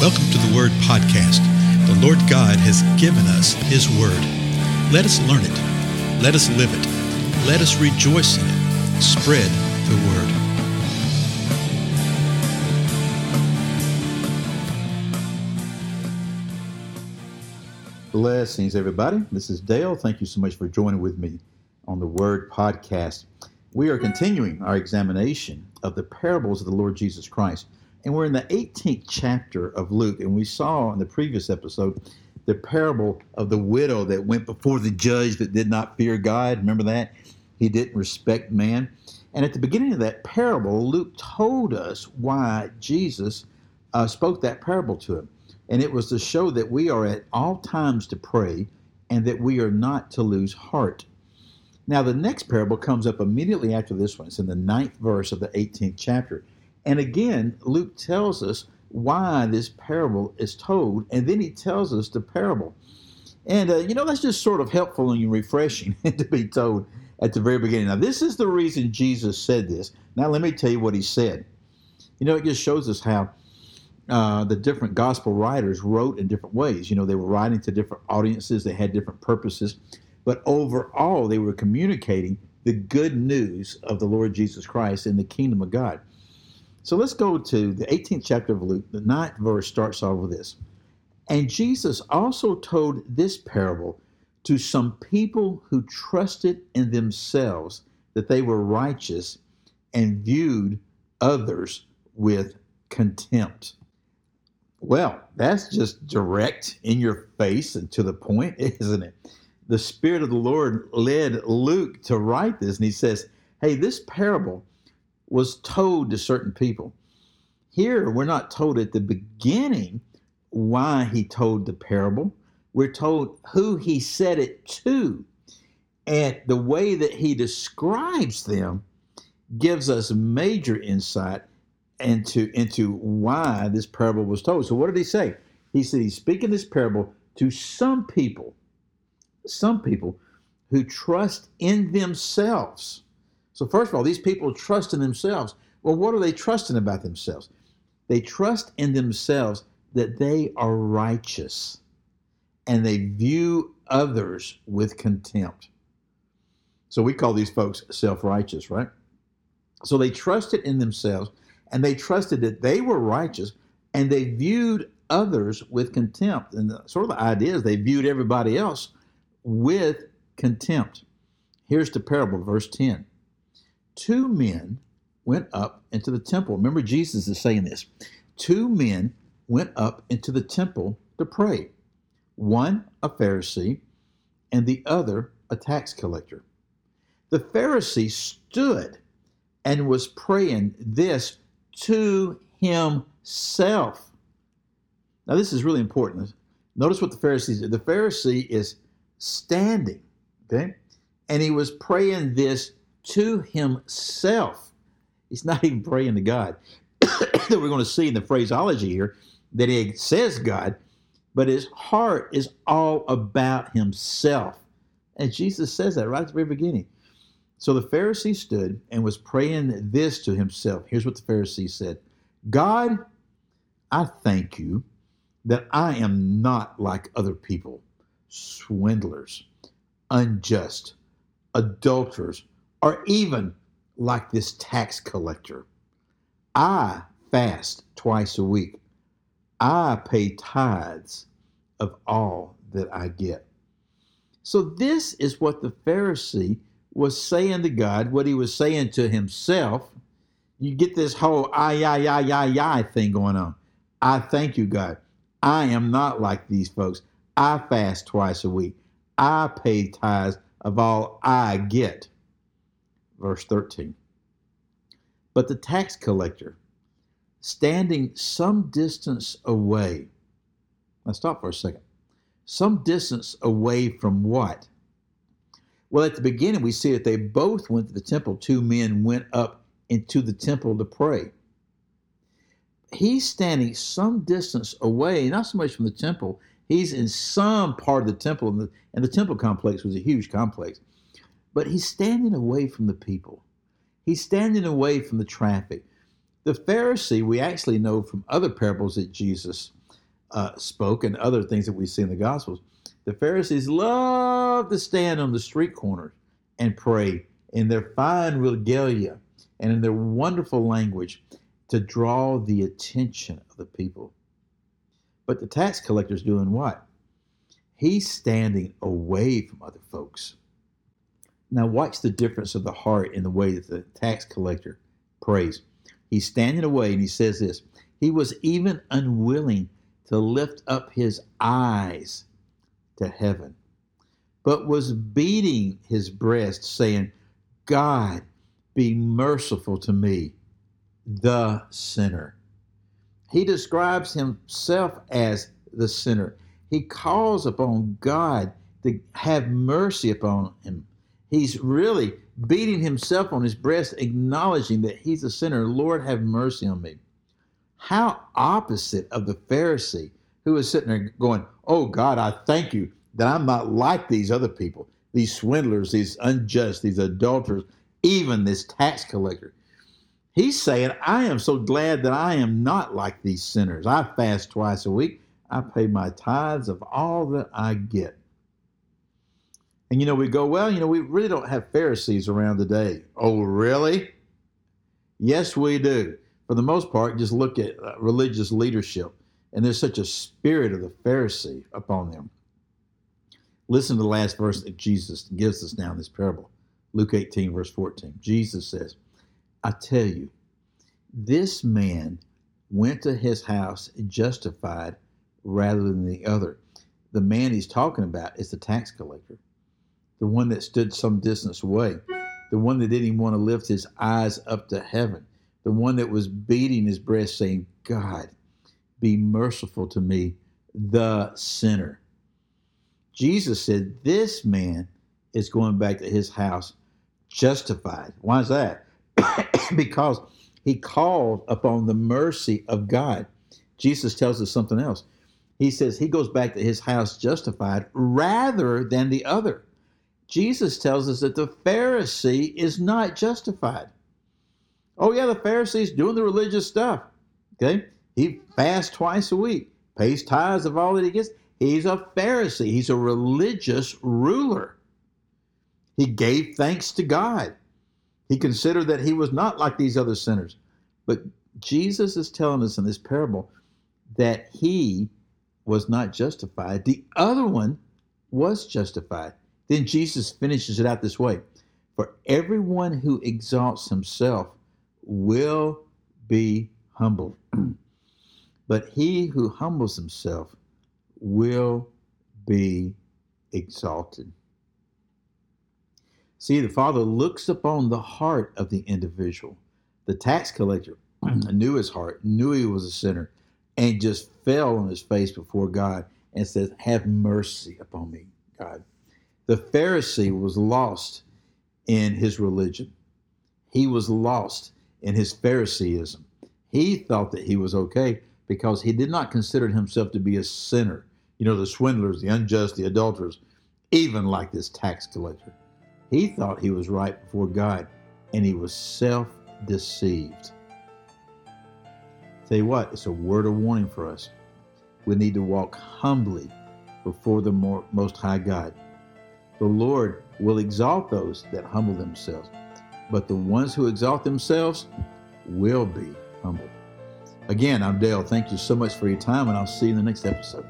Welcome to the Word Podcast. The Lord God has given us His Word. Let us learn it. Let us live it. Let us rejoice in it. Spread the Word. Blessings, everybody. This is Dale. Thank you so much for joining with me on the Word Podcast. We are continuing our examination of the parables of the Lord Jesus Christ. And we're in the 18th chapter of Luke, and we saw in the previous episode the parable of the widow that went before the judge that did not fear God. Remember that? He didn't respect man. And at the beginning of that parable, Luke told us why Jesus uh, spoke that parable to him. And it was to show that we are at all times to pray and that we are not to lose heart. Now, the next parable comes up immediately after this one. It's in the ninth verse of the 18th chapter. And again, Luke tells us why this parable is told, and then he tells us the parable. And, uh, you know, that's just sort of helpful and refreshing to be told at the very beginning. Now, this is the reason Jesus said this. Now, let me tell you what he said. You know, it just shows us how uh, the different gospel writers wrote in different ways. You know, they were writing to different audiences, they had different purposes, but overall, they were communicating the good news of the Lord Jesus Christ and the kingdom of God. So let's go to the 18th chapter of Luke. The ninth verse starts off with this. And Jesus also told this parable to some people who trusted in themselves that they were righteous and viewed others with contempt. Well, that's just direct in your face and to the point, isn't it? The Spirit of the Lord led Luke to write this, and he says, Hey, this parable was told to certain people. Here, we're not told at the beginning why he told the parable. We're told who he said it to. And the way that he describes them gives us major insight into, into why this parable was told. So, what did he say? He said he's speaking this parable to some people, some people who trust in themselves so, first of all, these people trust in themselves. Well, what are they trusting about themselves? They trust in themselves that they are righteous and they view others with contempt. So, we call these folks self righteous, right? So, they trusted in themselves and they trusted that they were righteous and they viewed others with contempt. And the, sort of the idea is they viewed everybody else with contempt. Here's the parable, verse 10 two men went up into the temple. Remember, Jesus is saying this. Two men went up into the temple to pray, one a Pharisee and the other a tax collector. The Pharisee stood and was praying this to himself. Now, this is really important. Notice what the Pharisee did. The Pharisee is standing, okay? And he was praying this to himself. He's not even praying to God. that we're going to see in the phraseology here that he says God, but his heart is all about himself. And Jesus says that right at the very beginning. So the Pharisee stood and was praying this to himself. Here's what the Pharisee said God, I thank you that I am not like other people, swindlers, unjust, adulterers or even like this tax collector. I fast twice a week. I pay tithes of all that I get. So, this is what the Pharisee was saying to God, what he was saying to himself. You get this whole I, I, I, I, I thing going on. I thank you, God. I am not like these folks. I fast twice a week. I pay tithes of all I get verse 13. But the tax collector, standing some distance away, now stop for a second. Some distance away from what? Well, at the beginning, we see that they both went to the temple. Two men went up into the temple to pray. He's standing some distance away, not so much from the temple. He's in some part of the temple, and the, and the temple complex was a huge complex but he's standing away from the people. He's standing away from the traffic. The Pharisee, we actually know from other parables that Jesus uh, spoke and other things that we see in the Gospels. The Pharisees love to stand on the street corners and pray in their fine regalia and in their wonderful language to draw the attention of the people. But the tax collector's doing what? He's standing away from other folks. Now, watch the difference of the heart in the way that the tax collector prays. He's standing away and he says this He was even unwilling to lift up his eyes to heaven, but was beating his breast, saying, God, be merciful to me, the sinner. He describes himself as the sinner. He calls upon God to have mercy upon him. He's really beating himself on his breast, acknowledging that he's a sinner. Lord, have mercy on me. How opposite of the Pharisee who is sitting there going, Oh God, I thank you that I'm not like these other people, these swindlers, these unjust, these adulterers, even this tax collector. He's saying, I am so glad that I am not like these sinners. I fast twice a week. I pay my tithes of all that I get. And you know, we go, well, you know, we really don't have Pharisees around today. Oh, really? Yes, we do. For the most part, just look at uh, religious leadership, and there's such a spirit of the Pharisee upon them. Listen to the last verse that Jesus gives us now in this parable Luke 18, verse 14. Jesus says, I tell you, this man went to his house justified rather than the other. The man he's talking about is the tax collector the one that stood some distance away, the one that didn't even want to lift his eyes up to heaven, the one that was beating his breast, saying, God, be merciful to me, the sinner. Jesus said, This man is going back to his house justified. Why is that? because he called upon the mercy of God. Jesus tells us something else. He says he goes back to his house justified rather than the other. Jesus tells us that the Pharisee is not justified. Oh, yeah, the Pharisee's doing the religious stuff. Okay? He fasts twice a week, pays tithes of all that he gets. He's a Pharisee, he's a religious ruler. He gave thanks to God. He considered that he was not like these other sinners. But Jesus is telling us in this parable that he was not justified. The other one was justified. Then Jesus finishes it out this way For everyone who exalts himself will be humbled, but he who humbles himself will be exalted. See, the Father looks upon the heart of the individual. The tax collector knew his heart, knew he was a sinner, and just fell on his face before God and says, Have mercy upon me, God. The Pharisee was lost in his religion. He was lost in his Phariseeism. He thought that he was okay because he did not consider himself to be a sinner. You know, the swindlers, the unjust, the adulterers, even like this tax collector. He thought he was right before God and he was self deceived. Tell you what, it's a word of warning for us. We need to walk humbly before the Most High God. The Lord will exalt those that humble themselves, but the ones who exalt themselves will be humbled. Again, I'm Dale. Thank you so much for your time, and I'll see you in the next episode.